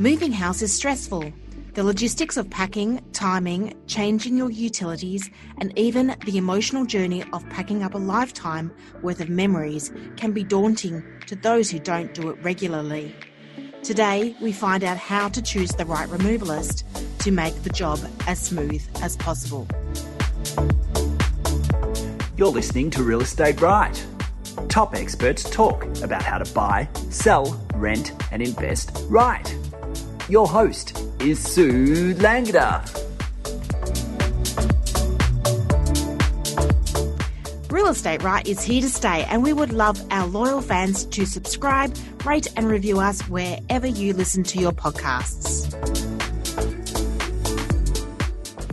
Moving house is stressful. The logistics of packing, timing, changing your utilities, and even the emotional journey of packing up a lifetime worth of memories can be daunting to those who don't do it regularly. Today, we find out how to choose the right removalist to make the job as smooth as possible. You're listening to Real Estate Right. Top experts talk about how to buy, sell, rent, and invest right. Your host is Sue Langda. Real Estate Right is here to stay, and we would love our loyal fans to subscribe, rate, and review us wherever you listen to your podcasts.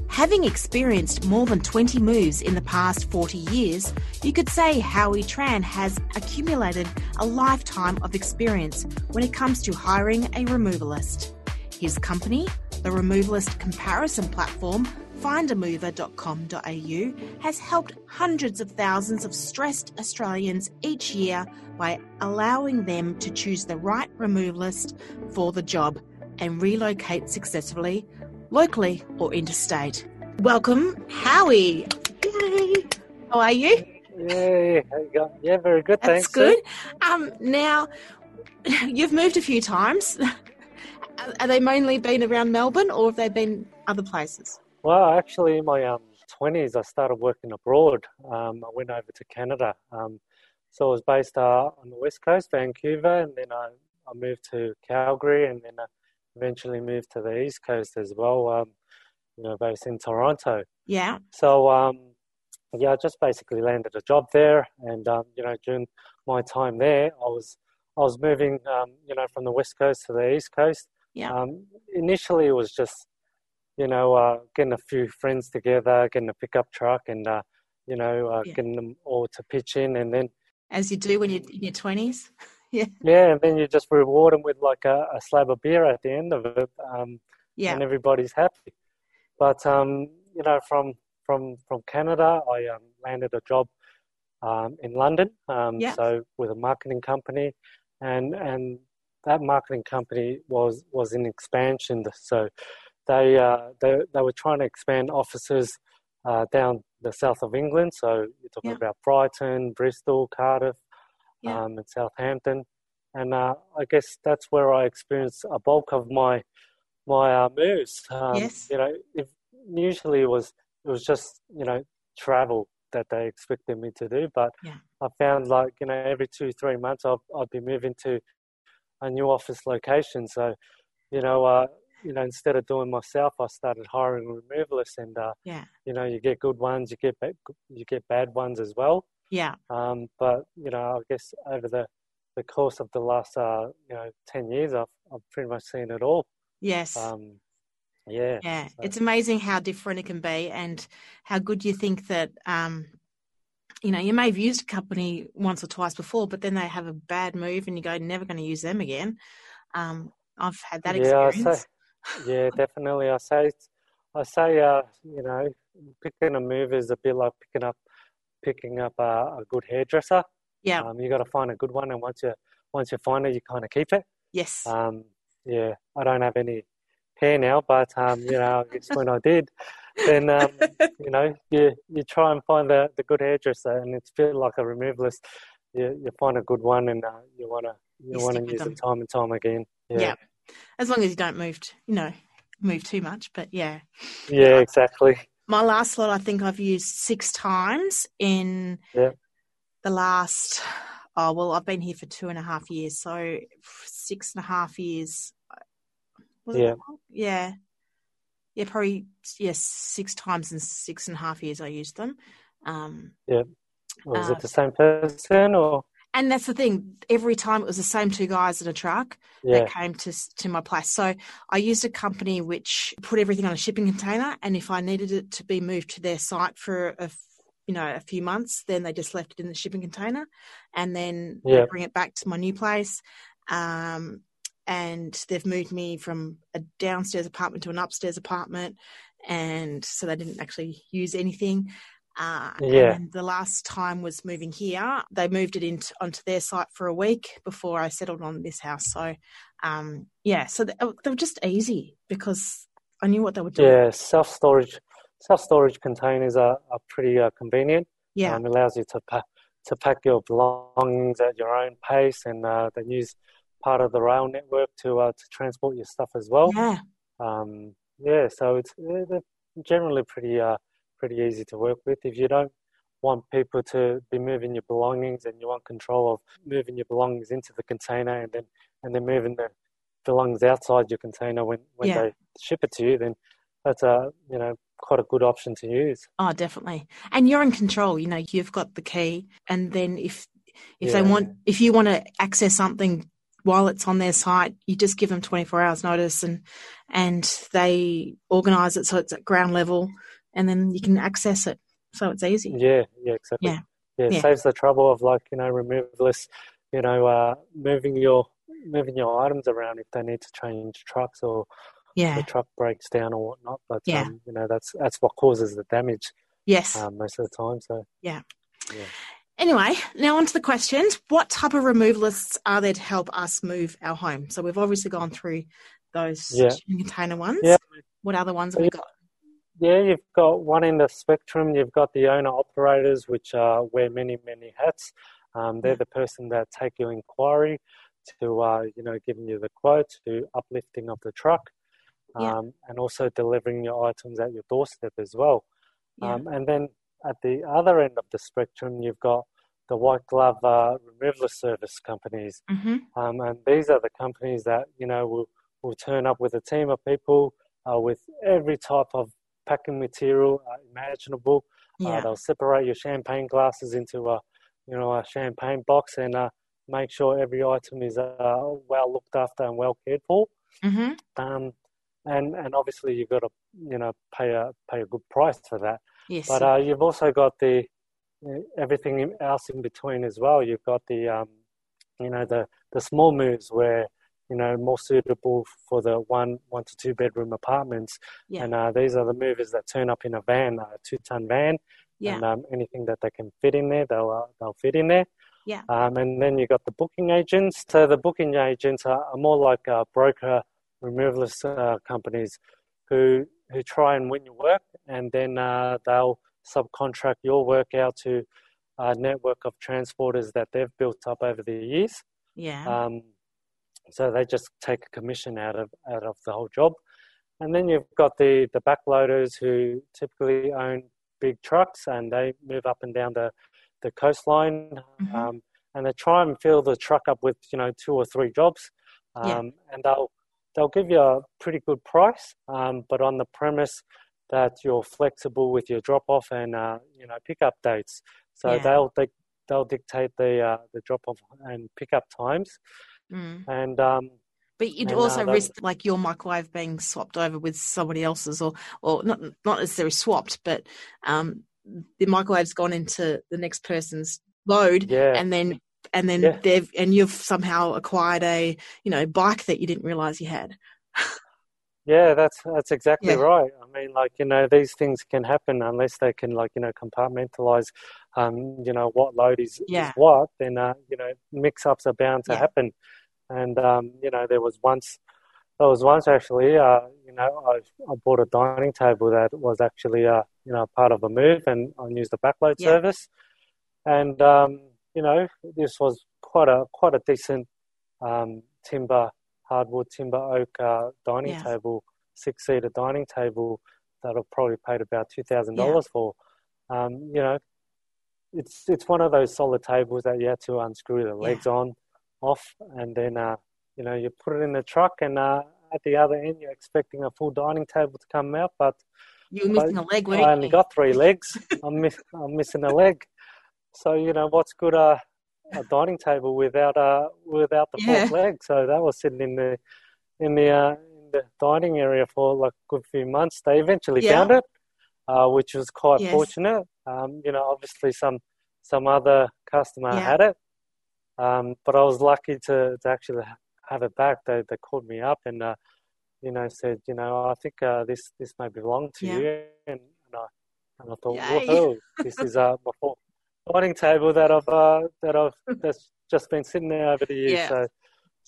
Having experienced more than 20 moves in the past 40 years, you could say Howie Tran has accumulated a lifetime of experience when it comes to hiring a removalist. His company, the removalist comparison platform findamover.com.au, has helped hundreds of thousands of stressed Australians each year by allowing them to choose the right removalist for the job and relocate successfully, locally or interstate. Welcome, Howie. Yay. How are you? Yay. How you going? Yeah, very good. Thanks. That's Thanks. good. Um, now, you've moved a few times. Are they mainly been around Melbourne or have they been other places? Well, actually, in my um, 20s, I started working abroad. Um, I went over to Canada. Um, so I was based uh, on the west coast, Vancouver, and then I, I moved to Calgary, and then I eventually moved to the east coast as well. Um, you know, based in Toronto. Yeah. So um, yeah, I just basically landed a job there, and um, you know, during my time there, I was I was moving, um, you know, from the west coast to the east coast. Yeah. Um, initially, it was just, you know, uh, getting a few friends together, getting a pickup truck, and uh, you know, uh, Yeah. getting them all to pitch in, and then As you do when you're in your 20s. yeah. yeah, and then you just reward them with like a, a slab of beer at the end of it, um, Yeah. and everybody's happy. But um, you know, from from from Canada, I um, landed a job um, in London. Um, Yeah. So with a marketing company, and and that marketing company was was in expansion. So they uh, they they were trying to expand offices uh, down the south of England. So you're talking Yeah. about Brighton, Bristol, Cardiff, Yeah. um, and Southampton. And uh, I guess that's where I experienced a bulk of my my uh, moves. Um, Yes. You know, if, usually it was it was just you know travel that they expected me to do, but Yeah. I found like you know every two three months I'd I'd be moving to a new office location. So you know uh, you know instead of doing myself, I started hiring removalists, and uh, Yeah. you know you get good ones, you get ba- you get bad ones as well. Yeah. Um, but you know, I guess over the the course of the last uh, you know ten years, I've I've pretty much seen it all. Yes. Um, yeah, yeah. so- It's amazing how different it can be and how good you think that, um, you know, you may have used a company once or twice before, but then they have a bad move and you go, never going to use them again. Um, I've had that yeah, experience. say, yeah, definitely. I say, I say, uh, you know, picking a move is a bit like picking up picking up a, a good hairdresser. Yeah. Um, you got to find a good one, and once you once you find it, you kind of keep it. yes. Um, yeah, I don't have any hair now, but um, you know, I guess when I did, then um, you know, you you try and find the, the good hairdresser, and it's a bit like a removalist. You you find a good one, and uh, you wanna you, You wanna use them. them time and time again. yeah. Yeah, As long as you don't move, you know, move too much, but yeah. yeah, exactly. My last lot, I think I've used six times in Yeah. the last. Oh well, I've been here for two and a half years, so six and a half years. Was Yeah. yeah, yeah, probably yes, six times in six and a half years I used them. Um, yeah. Was Uh, it the same person or? and that's the thing. Every time it was the same two guys in a truck Yeah, that came to to my place. So I used a company which put everything on a shipping container, and if I needed it to be moved to their site for a you know a few months, then they just left it in the shipping container, and then Yeah. bring it back to my new place. Um, and they've moved me from a downstairs apartment to an upstairs apartment, and so they didn't actually use anything. Uh, Yeah. And the last time was moving here. They moved it into onto their site for a week before I settled on this house. So, um, yeah, so they, they were just easy because I knew what they were doing. Yeah, self storage self storage containers are, are pretty uh, convenient. Yeah. Um, allows you to pack to pack your belongings at your own pace, and uh, they use part of the rail network to uh, to transport your stuff as well. yeah. Um, yeah, so it's they're generally pretty uh pretty easy to work with. If you don't want people to be moving your belongings and you want control of moving your belongings into the container and then and then moving the belongings outside your container when when Yeah. they ship it to you, then that's a you know quite a good option to use. Oh, definitely. And you're in control. You know, you've got the key, and then if if they want, if you want to access something while it's on their site, you just give them 24 hours notice, and and they organise it so it's at ground level, and then you can access it. So it's easy. Yeah, yeah, exactly. Yeah. Yeah, it Yeah. saves the trouble of like, you know, removalists, you know, uh, moving your moving your items around if they need to change trucks or Yeah. the truck breaks down or whatnot. But Yeah. um, you know, that's that's what causes the damage Yes. um, most of the time. So Anyway, now on to the questions. What type of removalists are there to help us move our home? So we've obviously gone through those Yeah. container ones. Yeah. What other ones have we got? yeah, you've got one in the spectrum. You've got the owner operators, which uh, wear many many hats. Um, they're the person that take your inquiry to uh, you know giving you the quote to uplifting of the truck. Yeah. Um, and also delivering your items at your doorstep as well. Yeah. Um, and then at the other end of the spectrum, you've got the white glove uh, removal service companies. hmm Um, and these are the companies that, you know, will, will turn up with a team of people uh, with every type of packing material uh, imaginable. Uh, Yeah. they'll separate your champagne glasses into a, you know, a champagne box and uh, make sure every item is uh, well looked after and well cared for. hmm Um, and, and obviously you've got to, you know, pay a, pay a good price for that. Yes. But uh, you've also got the uh, everything else in between as well. You've got the um, you know the the small moves where you know more suitable for the one one to two bedroom apartments. Yeah. And uh, these are the movers that turn up in a van, a two ton van, yeah. and um, anything that they can fit in there, they'll uh, they'll fit in there. Yeah. Um, and then you've got the booking agents. So the booking agents are, are more like uh, broker removalist uh, companies who who try and win your work, and then uh, they'll subcontract your work out to a network of transporters that they've built up over the years. yeah. Um, so they just take a commission out of out of the whole job, and then you've got the the backloaders who typically own big trucks and they move up and down the the coastline, Mhm. um, and they try and fill the truck up with you know two or three jobs, um, Yeah. and they'll they'll give you a pretty good price, um, but on the premise that you're flexible with your drop off and uh, you know pickup dates. So Yeah. they'll they, they'll dictate the uh, the drop off and pickup times, Mm. and um, But you'd And, uh, also they- risk like your microwave being swapped over with somebody else's, or or not not necessarily swapped, but um, the microwave's gone into the next person's load, yeah, and then and then Yeah. they've and you've somehow acquired a you know bike that you didn't realize you had. yeah, that's that's exactly Yeah. right. I mean, like you know, these things can happen unless they can like you know compartmentalize, um, you know, what load is, Yeah. is what. Then uh, you know, mix ups are bound to happen, and um, you know, there was once. There was once actually, uh, you know, I, I bought a dining table that was actually, uh, you know, part of a move, and I used the backload service, and um, you know, this was quite a quite a decent um, timber, hardwood timber oak uh, dining Yeah. table, six seater dining table that I probably paid about two thousand Yeah. dollars for. Um, you know, it's it's one of those solid tables that you had to unscrew the Yeah. legs on, off, and then uh, you know you put it in the truck, and uh, at the other end you're expecting a full dining table to come out, but you're missing a leg, weren't I only got three legs. I'm, miss, I'm missing a leg. So you know what's good uh, a dining table without uh without the Yeah. leg. So that was sitting in the in the uh, in the dining area for like a good few months. They eventually Yeah. found it, uh, which was quite Yes. fortunate. Um, you know, obviously some some other customer Yeah. had it, um, but I was lucky to, to actually have it back. They they called me up and uh, you know said you know I think uh, this this may belong to Yeah. you and, and I And I thought, Yay. whoa, this is uh, my full dining table that I've uh, that I've that's just been sitting there over the years. Yeah. So,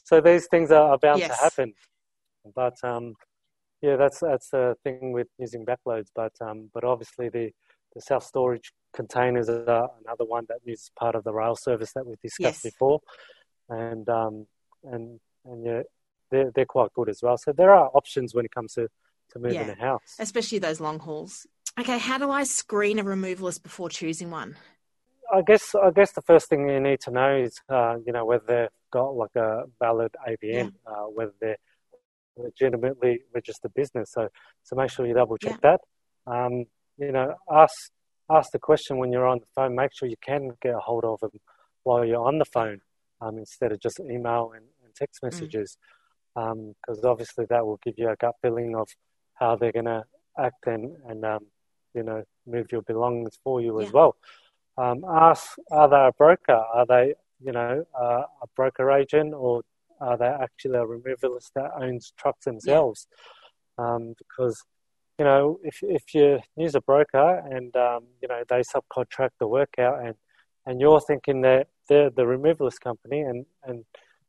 so these things are, are bound Yes. to happen. But um, yeah, that's that's the thing with using backloads. But um, but obviously the the self storage containers are another one that is part of the rail service that we discussed Yes. before, and um, and and yeah, they're they're quite good as well. So there are options when it comes to to moving Yeah. a house. Especially those long hauls. Okay, how do I screen a removalist before choosing one? I guess I guess the first thing you need to know is uh, you know whether they've got like a valid ABN, uh, whether they're legitimately registered business. So so make sure you double check that. Um, you know, ask ask the question when you're on the phone. Make sure you can get a hold of them while you're on the phone um, instead of just email and, and text messages, because obviously that will give you a gut feeling of how they're going to act and and um, you know move your belongings for you as well. Um, ask, are they a broker? Are they, you know, uh, a broker agent or are they actually a removalist that owns trucks themselves? Um, because, you know, if, if you use a broker and, um, you know, they subcontract the work out and, and you're thinking that they're the removalist company and, and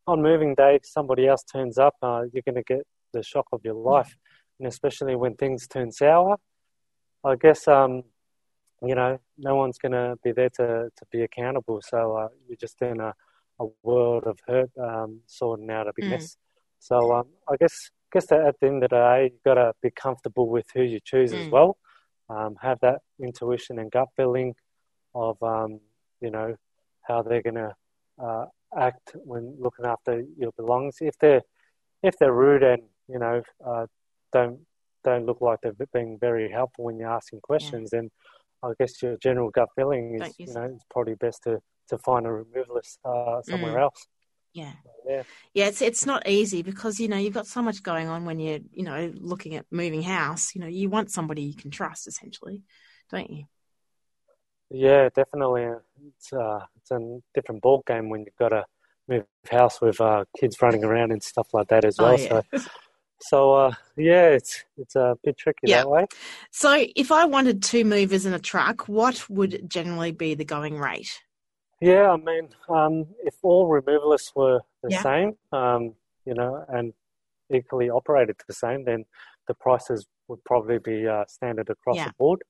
on moving day, somebody else turns up, uh, you're going to get the shock of your life. And especially when things turn sour, I guess, um, you know, no one's going to be there to, to be accountable. So uh, you're just in a, a world of hurt, um, sorting out a big Mm. mess. So um, I guess guess that at the end of the day, you've got to be comfortable with who you choose as Mm. well. Um, have that intuition and gut feeling of, um, you know, how they're going to uh, act when looking after your belongings. If they're if they're rude and you know uh, don't don't look like they're being very helpful when you're asking questions, then I guess your general gut feeling is Don't you know it's probably best to, to find a removalist uh, somewhere Mm. else. Yeah. Yeah. Yeah, it's it's not easy because you know you've got so much going on when you're you know looking at moving house. You know you want somebody you can trust, essentially, don't you? Yeah, definitely. It's uh, it's a different ball game when you've got to move house with uh, kids running around and stuff like that as Oh, well. yeah. So, so uh, yeah, it's it's a bit tricky Yeah. that way. So if I wanted two movers in a truck, what would generally be the going rate? Yeah, I mean, um, if all removalists were the Yeah. same, um, you know, and equally operated the same, then the prices would probably be uh, standard across Yeah. the board.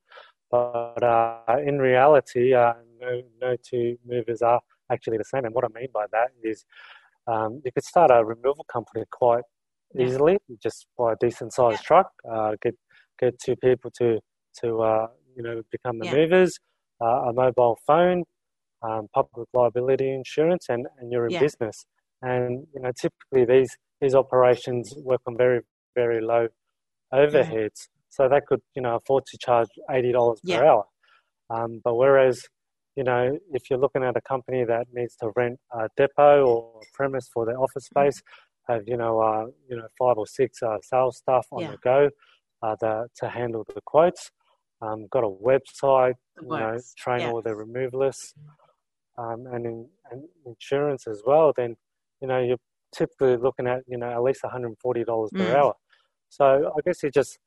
But uh, in reality, uh, no, no two movers are actually the same. And what I mean by that is um, you could start a removal company quite Yeah. easily, just buy a decent sized truck, uh, get get two people to to uh, you know become the Yeah. movers, uh, a mobile phone, um, public liability insurance, and, and you're in Yeah. business. And you know typically these these operations work on very very low overheads, so they could you know afford to charge eighty dollars per hour. Um, but whereas you know if you're looking at a company that needs to rent a depot or a premise for their office Mm-hmm. space, have you know uh, you know five or six uh, sales staff on Yeah. the go uh, the, to handle the quotes. Um, got a website, you know, train Yeah. all the removalists, um, and, in, and insurance as well. Then you know you're typically looking at you know at least one hundred and forty dollars per Mm. hour. So I guess you just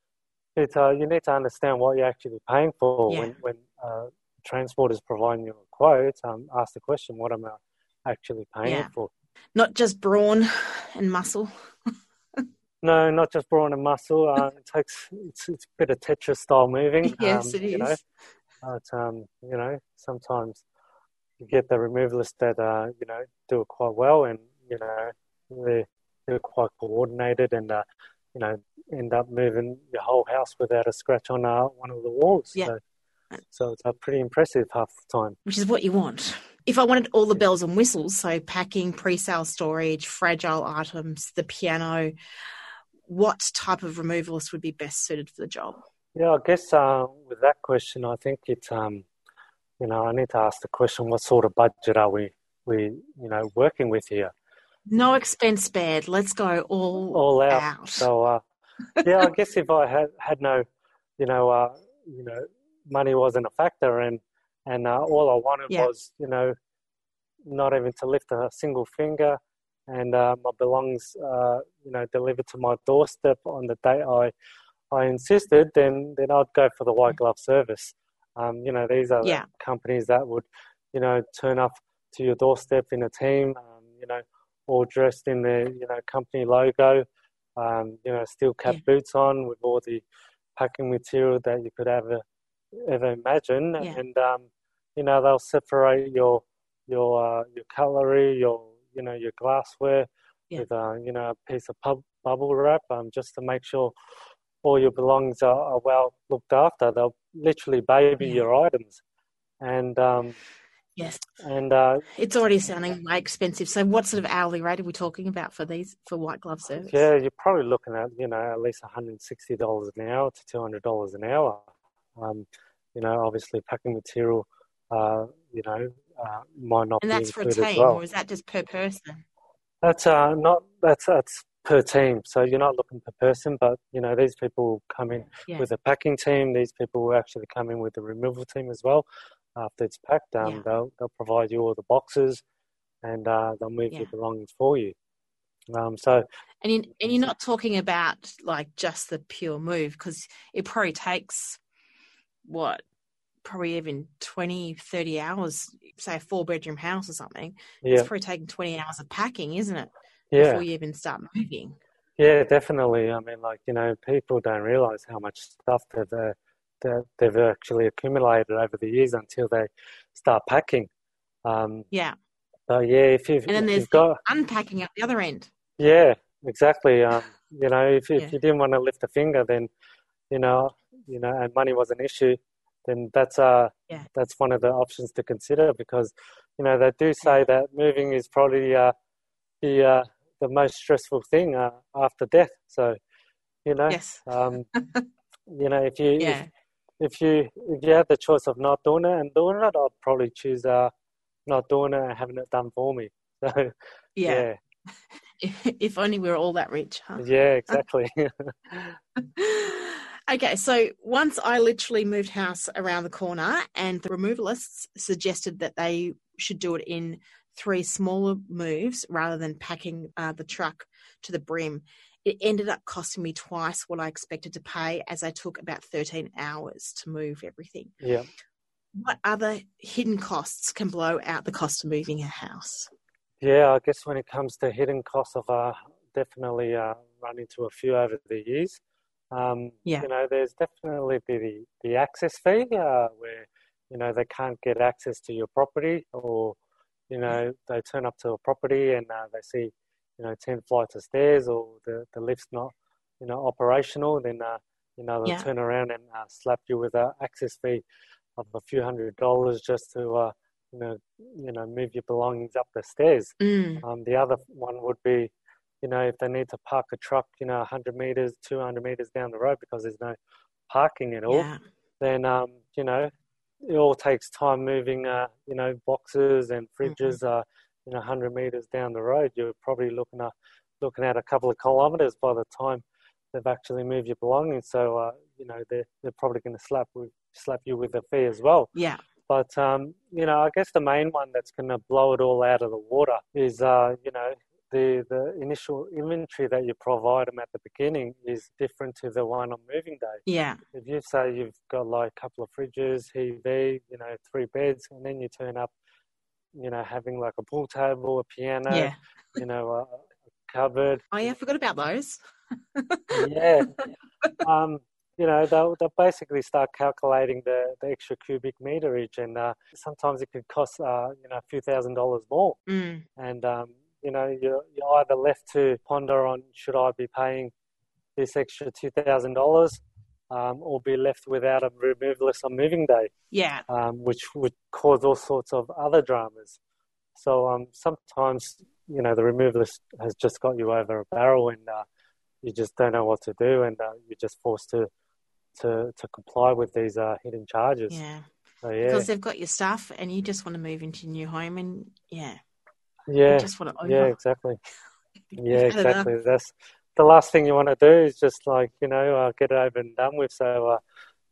it, uh, you need to understand what you're actually paying for Yeah. when when uh, transport is providing you a quote. Um, ask the question, what am I actually paying Yeah. for? Not just brawn and muscle. No, not just brawn and muscle. Uh, it takes it's, it's a bit of Tetris style moving. Yes, um, it You know, but um, you know, sometimes you get the removalists that uh, you know do it quite well, and you know they're, they're quite coordinated, and uh, you know end up moving your whole house without a scratch on uh, one of the walls. Yeah. So, so it's uh, pretty impressive half the time. which is what you want. If I wanted all the bells and whistles, so packing, pre-sale storage, fragile items, the piano, what type of removalist would be best suited for the job? Yeah, I guess uh, with that question, I think it's um, you know I need to ask the question: What sort of budget are we we you know working with here? No expense spared. Let's go all, all out. out. So uh, yeah, I guess if I had had no, you know, uh, you know, money wasn't a factor, and and uh, all I wanted Yeah. was you know, not even to lift a single finger, and uh, my belongings, uh, you know, delivered to my doorstep on the day I I insisted, then then I'd go for the white glove service. Um, you know, these are the Yeah. companies that would, you know, turn up to your doorstep in a team, um, you know, all dressed in their, you know, company logo, um, you know, steel cap Yeah. boots on with all the packing material that you could ever ever imagine, Yeah. and um, you know, they'll separate your your uh, your cutlery, your you know, your glassware Yeah. with uh, you know, a piece of pub- bubble wrap, um, just to make sure all your belongings are, are well looked after. They'll literally baby Yeah. your items, and um, Yes. and uh, It's already sounding way expensive. So, what sort of hourly rate are we talking about for these for white glove service? yeah, you're probably looking at you know at least one hundred and sixty dollars an hour to two hundred dollars an hour. Um, you know, obviously packing material, uh, you know, uh, might not And be that's for a team, well. or is that just per person? That's uh, not that's that's per team. So you're not looking per person, but you know these people come in Yeah. with a packing team. These people will actually come in with the removal team as well. After it's packed, um, Yeah. they'll they'll provide you all the boxes, and uh, they'll move Yeah. your belongings for you. Um, so And you, and you're not talking about like just the pure move because it probably takes what probably even 20 30 hours say a four bedroom house or something yeah, it's probably taking 20 hours of packing isn't it yeah, before you even start moving yeah, definitely. I mean, like you know, people don't realize how much stuff they've uh, that they've actually accumulated over the years until they start packing. Um, yeah so yeah, if you've, and then there's you've got unpacking at the other end Yeah, exactly. Um, you know, if if Yeah. you didn't want to lift a finger, then you know, you know, and money was an issue, then that's uh Yeah. that's one of the options to consider because you know they do say that moving is probably uh the uh the most stressful thing uh, after death. So you know, yes um, you know, if you yeah if, if you if you have the choice of not doing it and doing it, I'd probably choose uh not doing it and having it done for me. So yeah, yeah, if only we were all that rich huh yeah, exactly. Okay, so once I literally moved house around the corner, and the removalists suggested that they should do it in three smaller moves rather than packing uh, the truck to the brim. It ended up costing me twice what I expected to pay, as I took about 13 hours to move everything. yeah. What other hidden costs can blow out the cost of moving a house? Yeah, I guess when it comes to hidden costs, I've uh, definitely uh, run into a few over the years. Um, Yeah. You know, there's definitely the, the access fee uh, where, you know, they can't get access to your property or, you know, they turn up to a property and uh, they see, you know, 10 flights of stairs or the, the lift's not, you know, operational, then, uh, you know, they'll Yeah. turn around and uh, slap you with an access fee of a few hundred dollars just to, uh, you know, you know, move your belongings up the stairs. Mm, Um, the other one would be, you know, if they need to park a truck, you know, 100 meters, 200 meters down the road because there's no parking at all, yeah, then, um, you know, it all takes time moving, uh, you know, boxes and fridges, uh, you know, 100 meters down the road. You're probably looking at, looking at a couple of kilometers by the time they've actually moved your belongings. So, uh, you know, they're, they're probably going to slap with, slap you with a fee as well. yeah, But um, you know, I guess the main one that's going to blow it all out of the water is, uh, you know, the the initial inventory that you provide them at the beginning is different to the one on moving day. yeah, If you say you've got like a couple of fridges, TV, you know, three beds, and then you turn up, you know, having like a pool table, a piano, yeah. you know, a, a cupboard, Oh, yeah, I forgot about those. yeah. um, you know, they'll, they'll basically start calculating the, the extra cubic meterage, and uh, sometimes it could cost, uh, you know, a few thousand dollars more. Mm, And, um, you know, you're, you're either left to ponder on should I be paying this extra $2,000 um, or be left without a removalist on moving day, yeah, um, which would cause all sorts of other dramas. So um, sometimes, you know, the removalist has just got you over a barrel and uh, you just don't know what to do and uh, you're just forced to, to, to comply with these uh, hidden charges. yeah. So, yeah, Because they've got your stuff and you just want to move into your new home and yeah, yeah, you just want to yeah, over. exactly. Yeah, You've enough. exactly. That's the last thing you want to do is just like you know uh, get it over and done with. So uh,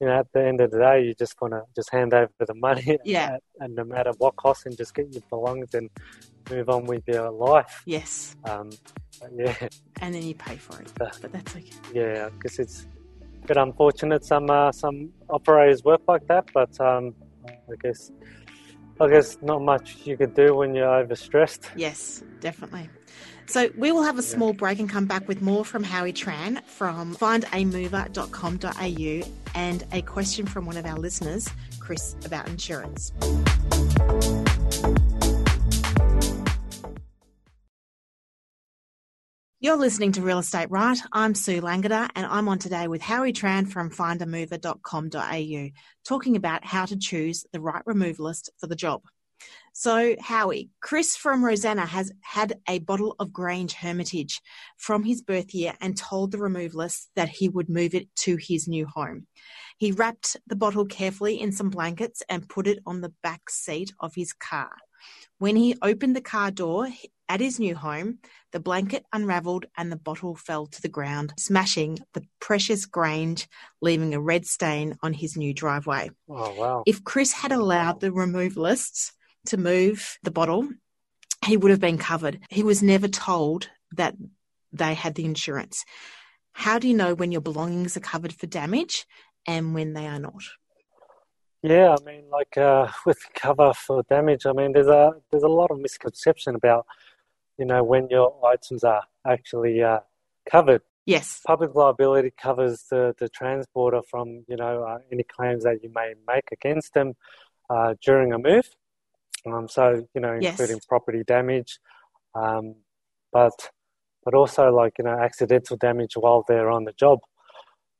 you know, at the end of the day, you just want to just hand over the money, Yeah. at, and no matter what cost, and just get your belongings and move on with your life. Yes, Um, yeah, and then you pay for it, Uh, but that's okay. yeah, because it's a bit unfortunate. Some uh, some operators work like that, but um, I guess I guess not much you could do when you're overstressed. Yes, definitely. So we will have a small break and come back with more from Howie Tran from findamover.com.au and a question from one of our listeners, Chris, about insurance. You're listening to Real Estate Right. I'm Sue Langada and I'm on today with Howie Tran from findamover.com.au talking about how to choose the right removalist for the job. So, Howie, Chris from Rosanna has had a bottle of Grange Hermitage from his birth year and told the removalist that he would move it to his new home. He wrapped the bottle carefully in some blankets and put it on the back seat of his car. When he opened the car door at his new home, the blanket unraveled and the bottle fell to the ground, smashing the precious Grange, leaving a red stain on his new driveway. Oh wow! If Chris had allowed the removalists to move the bottle, he would have been covered. He was never told that they had the insurance. How do you know when your belongings are covered for damage and when they are not? Yeah, I mean, like uh, with cover for damage, I mean, there's a there's a lot of misconception about, you know, when your items are actually uh, covered. Yes. Public liability covers the, the transporter from, you know, uh, any claims that you may make against them uh, during a move. Um, so, you know, Yes. including property damage, um, but but also like, you know, accidental damage while they're on the job.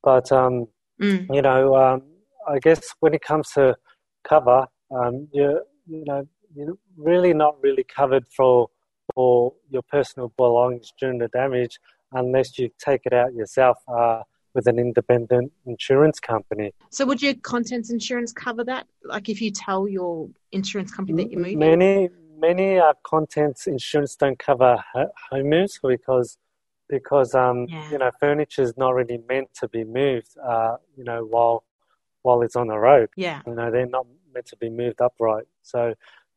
But um, Mm. you know, um, I guess when it comes to cover, um, you're, you know, you're really not really covered for for your personal belongings during the damage unless you take it out yourself uh, with an independent insurance company. So would your contents insurance cover that? Like if you tell your insurance company that you're moving? Many many uh, contents insurance don't cover ho- home moves because because um, Yeah. you know furniture is not really meant to be moved. Uh, you know while while it's on the road. Yeah. you know they're not meant to be moved upright so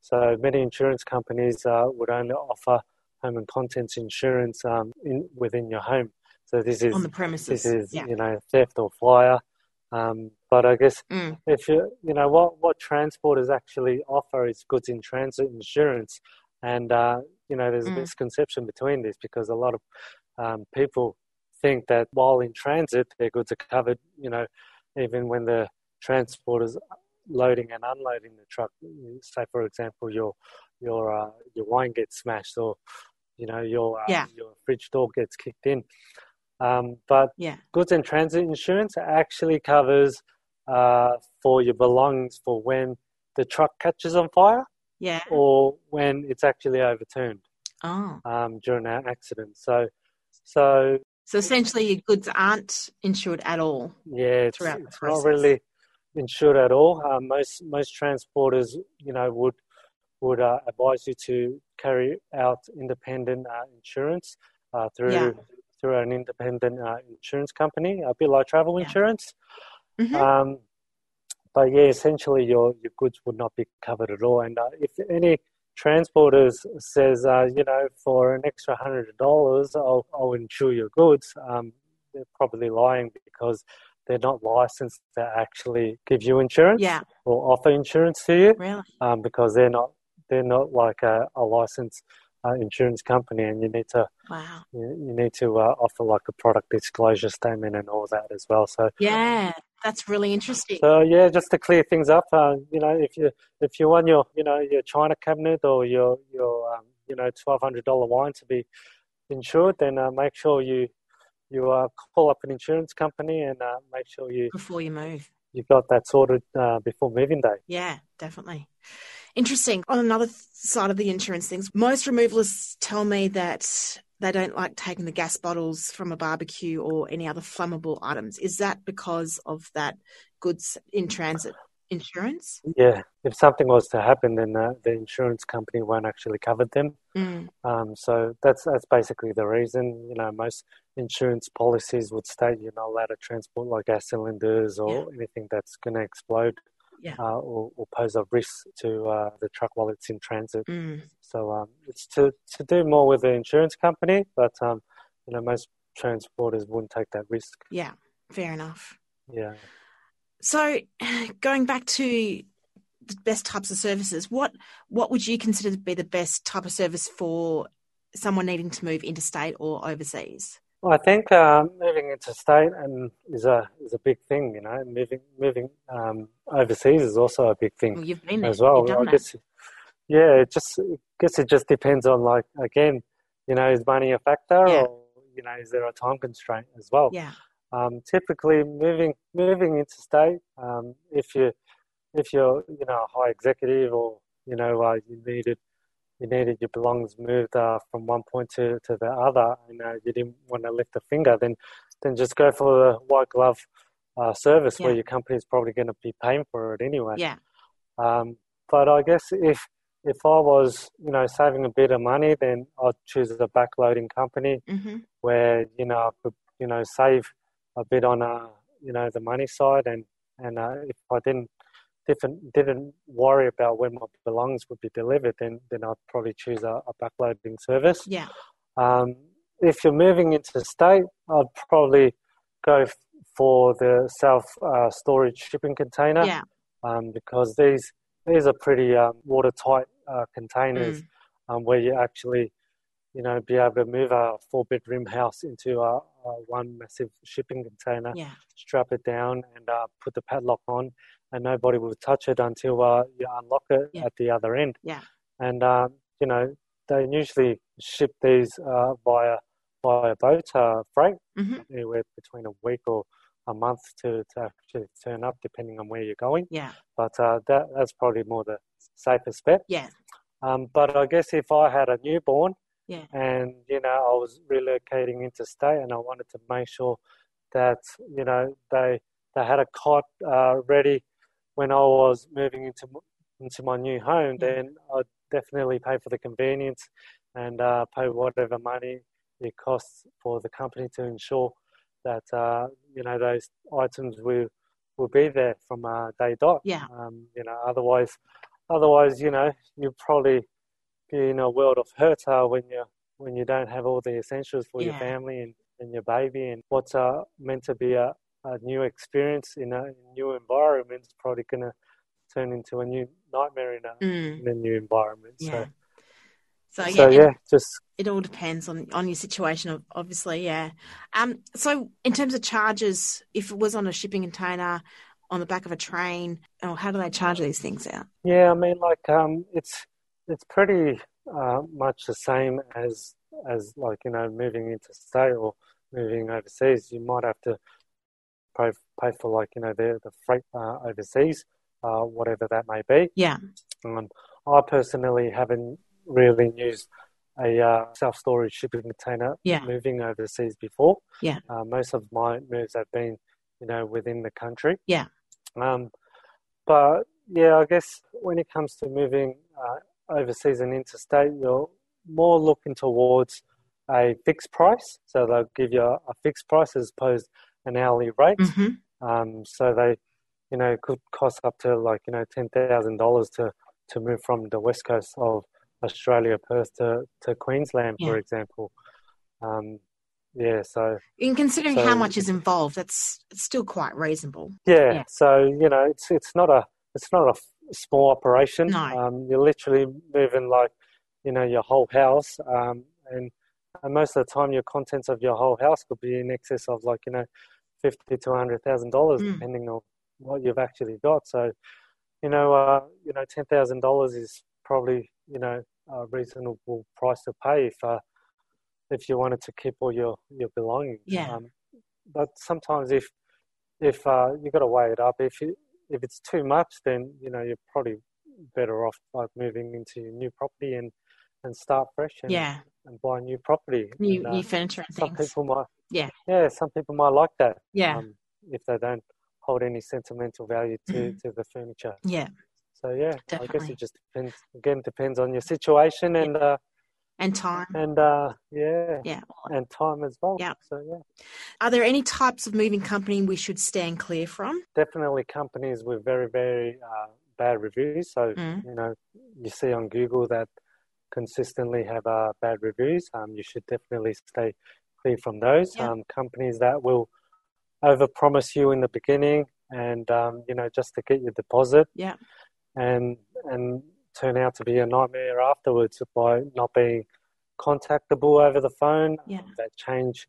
so many insurance companies uh, would only offer home and contents insurance um, in, within your home so this is On the premises. this is yeah. you know theft or fire um, but I guess Mm. if you you know what what transporters actually offer is goods in transit insurance and uh, you know there's a Mm. misconception between this because a lot of um, people think that while in transit their goods are covered you know even when the transporters loading and unloading the truck say for example your your uh, your wine gets smashed or you know your uh, Yeah. your fridge door gets kicked in um, but Yeah. goods and transit insurance actually covers uh, for your belongings for when the truck catches on fire Yeah. or when it's actually overturned Oh. um, during an accident. So, so So essentially your goods aren't insured at all. yeah, it's, Throughout the it's not really insured at all. Um, most most transporters, you know, would would uh, advise you to carry out independent uh, insurance uh, through Yeah. through an independent uh, insurance company, a bit like travel Yeah. insurance. Mhm. Um, but yeah, essentially your, your goods would not be covered at all. And uh, if any transporters says, uh, you know, for an extra hundred dollars, I'll, I'll insure your goods, um, they're probably lying because they're not licensed to actually give you insurance Yeah. or offer insurance to you Really? um, because they're not they're not like a, a licensed uh, insurance company, and you need to Wow. you, you need to uh, offer like a product disclosure statement and all that as well. So Yeah. That's really interesting. so yeah, just to clear things up, uh, you know, if you if you want your you know your china cabinet or your your um, you know twelve hundred dollar wine to be insured, then uh, make sure you you uh, call up an insurance company and uh, make sure you Before you move. you've got that sorted uh, before moving day. Yeah, definitely. Interesting. On another side of the insurance things, most removalists tell me that they don't like taking the gas bottles from a barbecue or any other flammable items. Is that because of that goods in transit insurance? Yeah, if something was to happen, then uh, the insurance company won't actually cover them. Mm. Um, so that's that's basically the reason. You know, most insurance policies would state you're not allowed to transport like gas cylinders or anything that's going to explode Yeah. uh, or, or pose a risk to uh, the truck while it's in transit. Mm. So um, it's to, to do more with the insurance company, but um, you know most transporters wouldn't take that risk. Yeah. Fair enough. Yeah. So, going back to the best types of services, what what would you consider to be the best type of service for someone needing to move interstate or overseas? Well, I think um, moving interstate and is a is a big thing. You know, moving moving um, overseas is also a big thing Well, you've been there as well. You've done I guess, yeah, it just I guess it just depends on like again, you know, is money a factor Yeah. or you know, is there a time constraint as well? Yeah. Um, typically, moving moving interstate, um, if you if you're you know a high executive or you know uh, you needed you needed your belongings moved uh, from one point to, to the other, and uh, you didn't want to lift a finger, then then just go for the white glove uh, service where Yeah. your company's probably going to be paying for it anyway. Yeah. Um, but I guess if if I was you know saving a bit of money, then I'd choose a backloading company hmm where you know I could you know save a bit on uh you know the money side and and uh, if I didn't didn't didn't worry about when my belongings would be delivered then then I'd probably choose a, a backloading service. Yeah. Um, if you're moving into state, I'd probably go for the self uh, storage shipping container Yeah. um, because these these are pretty um, watertight uh, containers Mm. um, where you actually, you know, be able to move a four bedroom house into a, a one massive shipping container, Yeah. strap it down, and uh, put the padlock on, and nobody will touch it until uh, you unlock it Yeah. at the other end. Yeah. And um, you know, they usually ship these uh, via via boat uh, freight, hmm anywhere between a week or a month to, to actually turn up, depending on where you're going. Yeah. But uh, that that's probably more the safest bet. Yeah. Um, but I guess if I had a newborn Yeah. and you know I was relocating interstate and I wanted to make sure that you know they they had a cot uh, ready when I was moving into into my new home, Yeah. then I'd definitely pay for the convenience and uh, pay whatever money it costs for the company to ensure that uh, you know those items will will be there from uh, day dot. Yeah. Um, you know, otherwise, otherwise, you know, you probably be in a world of hurt when you when you don't have all the essentials for your family and, and your baby and what's uh, meant to be a, a new experience in a new environment is probably going to turn into a new nightmare in a, Mm. in a new environment. Yeah. So, So, yeah, so it- just it all depends on on your situation obviously yeah um so in terms of charges if it was on a shipping container on the back of a train or how do they charge these things out Yeah, I mean, like, um, it's it's pretty uh, much the same as as like you know moving interstate or moving overseas. You might have to pay pay for like you know the the freight uh, overseas, uh, whatever that may be. yeah Um, I personally haven't really used a uh, self storage shipping container Yeah. moving overseas before. Yeah. Uh, most of my moves have been, you know, within the country. Yeah. Um, but yeah, I guess when it comes to moving uh, overseas and interstate, you're more looking towards a fixed price. So they'll give you a, a fixed price as opposed an hourly rate. hmm Um, so they, you know, could cost up to like you know ten thousand dollars to to move from the west coast of Australia, Perth to to Queensland, for example. Um, yeah, so in considering So- how much is involved that's it's still quite reasonable yeah, Yeah. so you know, it's it's not a it's not a small operation. No. Um, you're literally moving like you know your whole house, um, and and most of the time your contents of your whole house could be in excess of like you know fifty to hundred thousand dollars, Mm. depending on what you've actually got. So, you know, uh, you know, ten thousand dollars is probably you know a reasonable price to pay if uh, if you wanted to keep all your your belongings. Yeah. Um, but sometimes if if uh, you got to weigh it up, if you, if it's too much, then you know you're probably better off like moving into your new property and and start fresh and, yeah and buy a new property. new And, uh, new furniture and some things people might Yeah. yeah some people might like that yeah um, if they don't hold any sentimental value to, Mhm. to the furniture. yeah So yeah, I guess it just depends. Again, depends on your situation and uh, and time and uh, yeah, yeah and time as well. Yeah. So yeah, are there any types of moving company we should stand clear from definitely companies with very very uh, bad reviews. So Mm. you know, you see on Google that consistently have uh, bad reviews. Um, you should definitely stay clear from those. Yeah. Um, companies that will overpromise you in the beginning, and um, you know just to get your deposit. Yeah. And and turn out to be a nightmare afterwards by not being contactable over the phone. Yeah. They change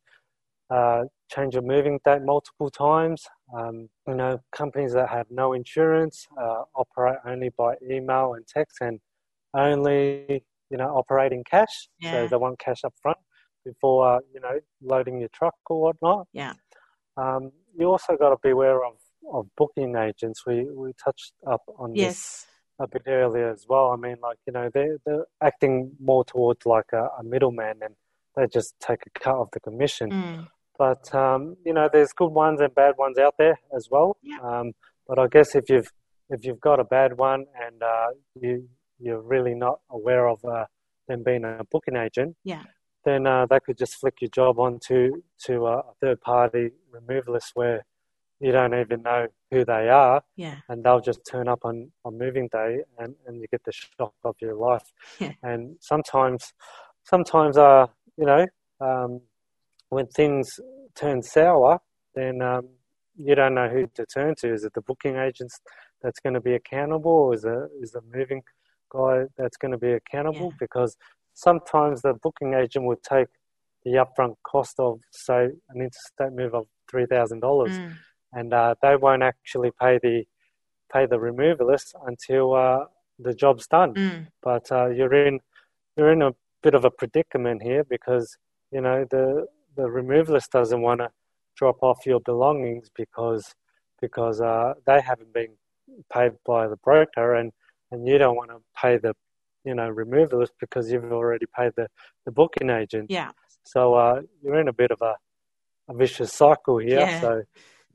uh, change your moving date multiple times. Um, you know, companies that have no insurance uh, operate only by email and text, and only you know operating cash. Yeah. So they want cash up front before uh, you know loading your truck or whatnot. Yeah. Um, you also got to be aware of, of booking agents. We we touched up on this Yes. A bit earlier as well. I mean, like you know, they're they're acting more towards like a, a middleman, and they just take a cut of the commission. Mm. But um, you know, there's good ones and bad ones out there as well. Yeah. Um, but I guess if you've if you've got a bad one and uh, you you're really not aware of uh, them being a booking agent, Yeah. then uh, they could just flick your job onto to a third party removalist where you don't even know who they are Yeah. and they'll just turn up on, on moving day and, and you get the shock of your life. Yeah. And sometimes, sometimes, uh, you know, um, when things turn sour, then um, you don't know who to turn to. Is it the booking agents that's going to be accountable, or is it is the moving guy that's going to be accountable? Yeah. Because sometimes the booking agent would take the upfront cost of, say, an interstate move of three thousand dollars Mm. And uh, they won't actually pay the pay the removalist until uh, the job's done. Mm. But uh, you're in you're in a bit of a predicament here because you know the the removalist doesn't want to drop off your belongings because because uh, they haven't been paid by the broker and and you don't want to pay the you know removalist because you've already paid the the booking agent. Yeah. So uh, you're in a bit of a, a vicious cycle here. Yeah. So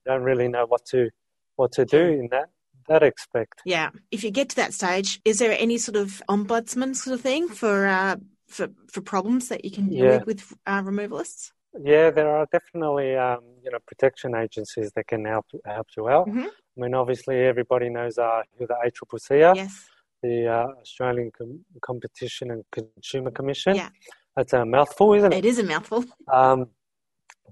don't really know what to what to do in that that aspect. Yeah. If you get to that stage, is there any sort of ombudsman sort of thing for uh, for for problems that you can deal Yeah. with with uh, removalists? Yeah, there are definitely um, you know protection agencies that can help help you out. Mhm. I mean, obviously everybody knows uh, who the ACCC are, Yes. the uh, Australian Com- Competition and Consumer Commission. Yeah. That's a mouthful, isn't it? It is a mouthful. Um,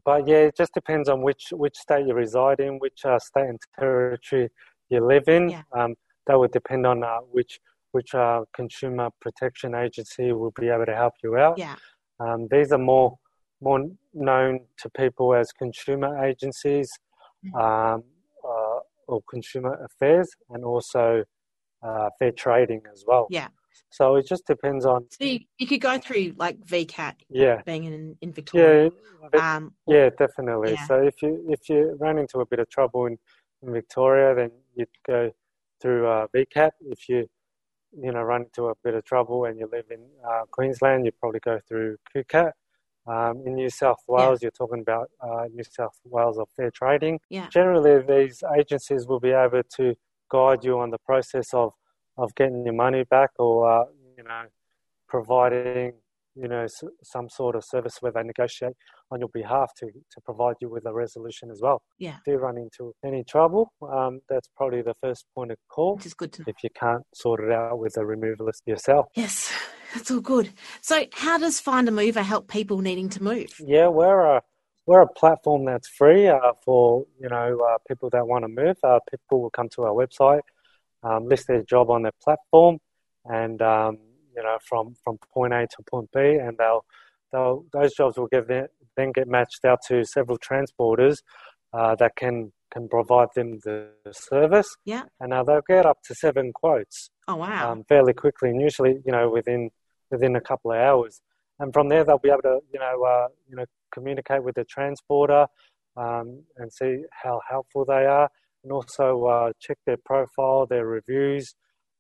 but yeah, it just depends on which which state you reside in, which uh, state and territory you live in. Yeah. Um, that would depend on uh, which which uh, consumer protection agency will be able to help you out. Yeah. Um, these are more more known to people as consumer agencies Mm. um, uh, or consumer affairs, and also uh, fair trading as well. Yeah. So it just depends on So you, you could go through like VCAT yeah being in in Victoria. yeah. Um, Yeah, definitely. Yeah. So if you if you run into a bit of trouble in, in Victoria, then you'd go through uh, VCAT. If you you know run into a bit of trouble and you live in uh, Queensland, you'd probably go through QCAT. Um, in New South Wales, you're talking about uh, New South Wales of Fair Trading. Yeah. Generally, these agencies will be able to guide you on the process of, of getting your money back or uh, you know providing you know s- some sort of service where they negotiate on your behalf to, to provide you with a resolution as well. Yeah. If you run into any trouble, um, that's probably the first point of call which is good to know. if you can't sort it out with a removalist yourself. Yes, that's all good. So, how does Find a Mover help people needing to move? Yeah, we're a we're a platform that's free uh, for you know uh, people that want to move. Uh, people will come to our website, um, list their job on their platform, and um, you know from from point A to point B, and they'll they'll those jobs will get then then get matched out to several transporters uh, that can can provide them the service, Yeah. and uh, they'll get up to seven quotes Oh wow. um, fairly quickly, and usually, you know, within within a couple of hours. And from there, they'll be able to, you know, uh, you know, communicate with the transporter um, and see how helpful they are, and also uh, check their profile, their reviews,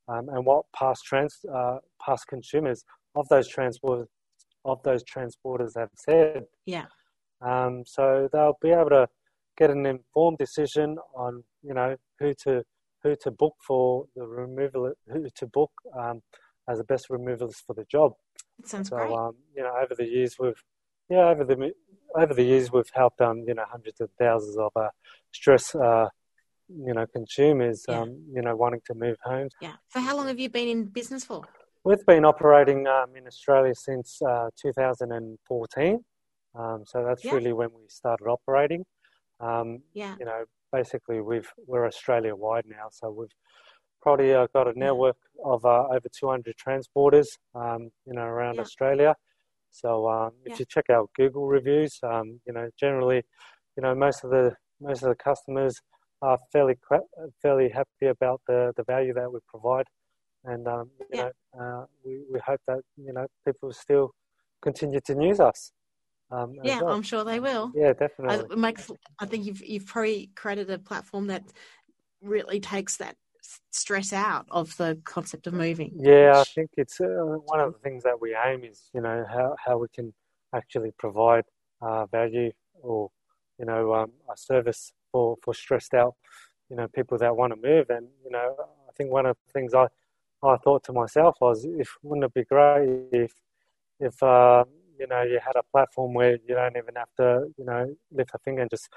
um, and what past trans uh, past consumers of those transport of those transporters have said. yeah. Um, so they'll be able to get an informed decision on, you know, who to who to book for the removal, who to book um, as the best removalist for the job. That sounds So great. um, you know, over the years we've yeah over the over the years we've helped um, you know hundreds of thousands of uh, stress uh, you know consumers Yeah. um, you know wanting to move homes. yeah. So, how long have you been in business for? We've been operating um, in Australia since uh, 2014, um, so that's Yeah. really when we started operating. Um, Yeah. you know, basically we've we're Australia wide now, so we've probably uh, got a network of uh, over 200 transporters, um, you know, around Yeah. Australia. So um, if you check out Google reviews, um, you know, generally, you know, most of the most of the customers are fairly fairly happy about the the value that we provide, and um, you Yeah. know, uh, we we hope that you know people still continue to use us. Um, Yeah, well. I'm sure they will. yeah, I, definitely. it makes, I think you've you've probably created a platform that really takes that stress out of the concept of moving. Yeah, I think it's uh, one of the things that we aim is, you know, how, how we can actually provide uh, value or, you know, um, a service for, for stressed out, you know, people that want to move. And, you know, I think one of the things I, I thought to myself was, if wouldn't it be great if, if uh, you know, you had a platform where you don't even have to, you know, lift a finger and just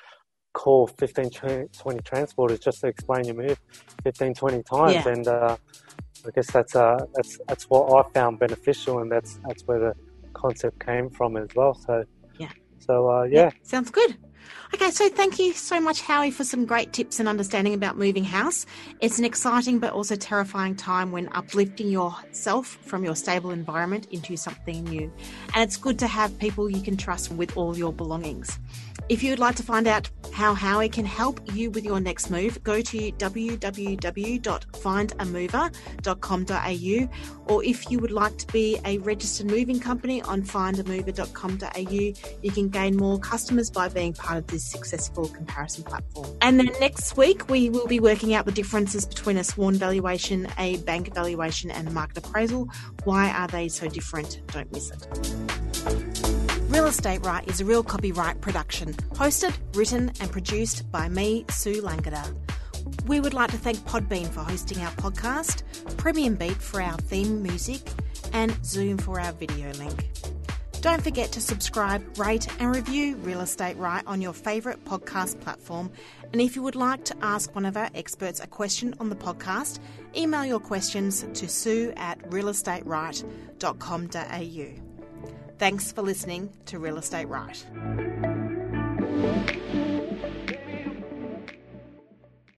call 15, 20 20 transporters just to explain your move 15, 20 times. Yeah. And uh, I guess that's uh, that's that's what I found beneficial, and that's that's where the concept came from as well. So Yeah. So uh, yeah, Sounds good. Okay, so thank you so much, Howie, for some great tips and understanding about moving house. It's an exciting but also terrifying time when uplifting yourself from your stable environment into something new. And it's good to have people you can trust with all your belongings. If you'd like to find out how Howie can help you with your next move, go to www.findamover.com.au or if you would like to be a registered moving company on findamover.com.au, you can gain more customers by being part of this successful comparison platform. And then next week, we will be working out the differences between a sworn valuation, a bank valuation, and market appraisal. Why are they so different? Don't miss it. Real Estate Right is a real copyright production, hosted, written, and produced by me, Sue Langada. We would like to thank Podbean for hosting our podcast, Premium Beat for our theme music, and Zoom for our video link. Don't forget to subscribe, rate, and review Real Estate Right on your favourite podcast platform. And if you would like to ask one of our experts a question on the podcast, email your questions to sue at realestateright.com.au. Thanks for listening to Real Estate Right.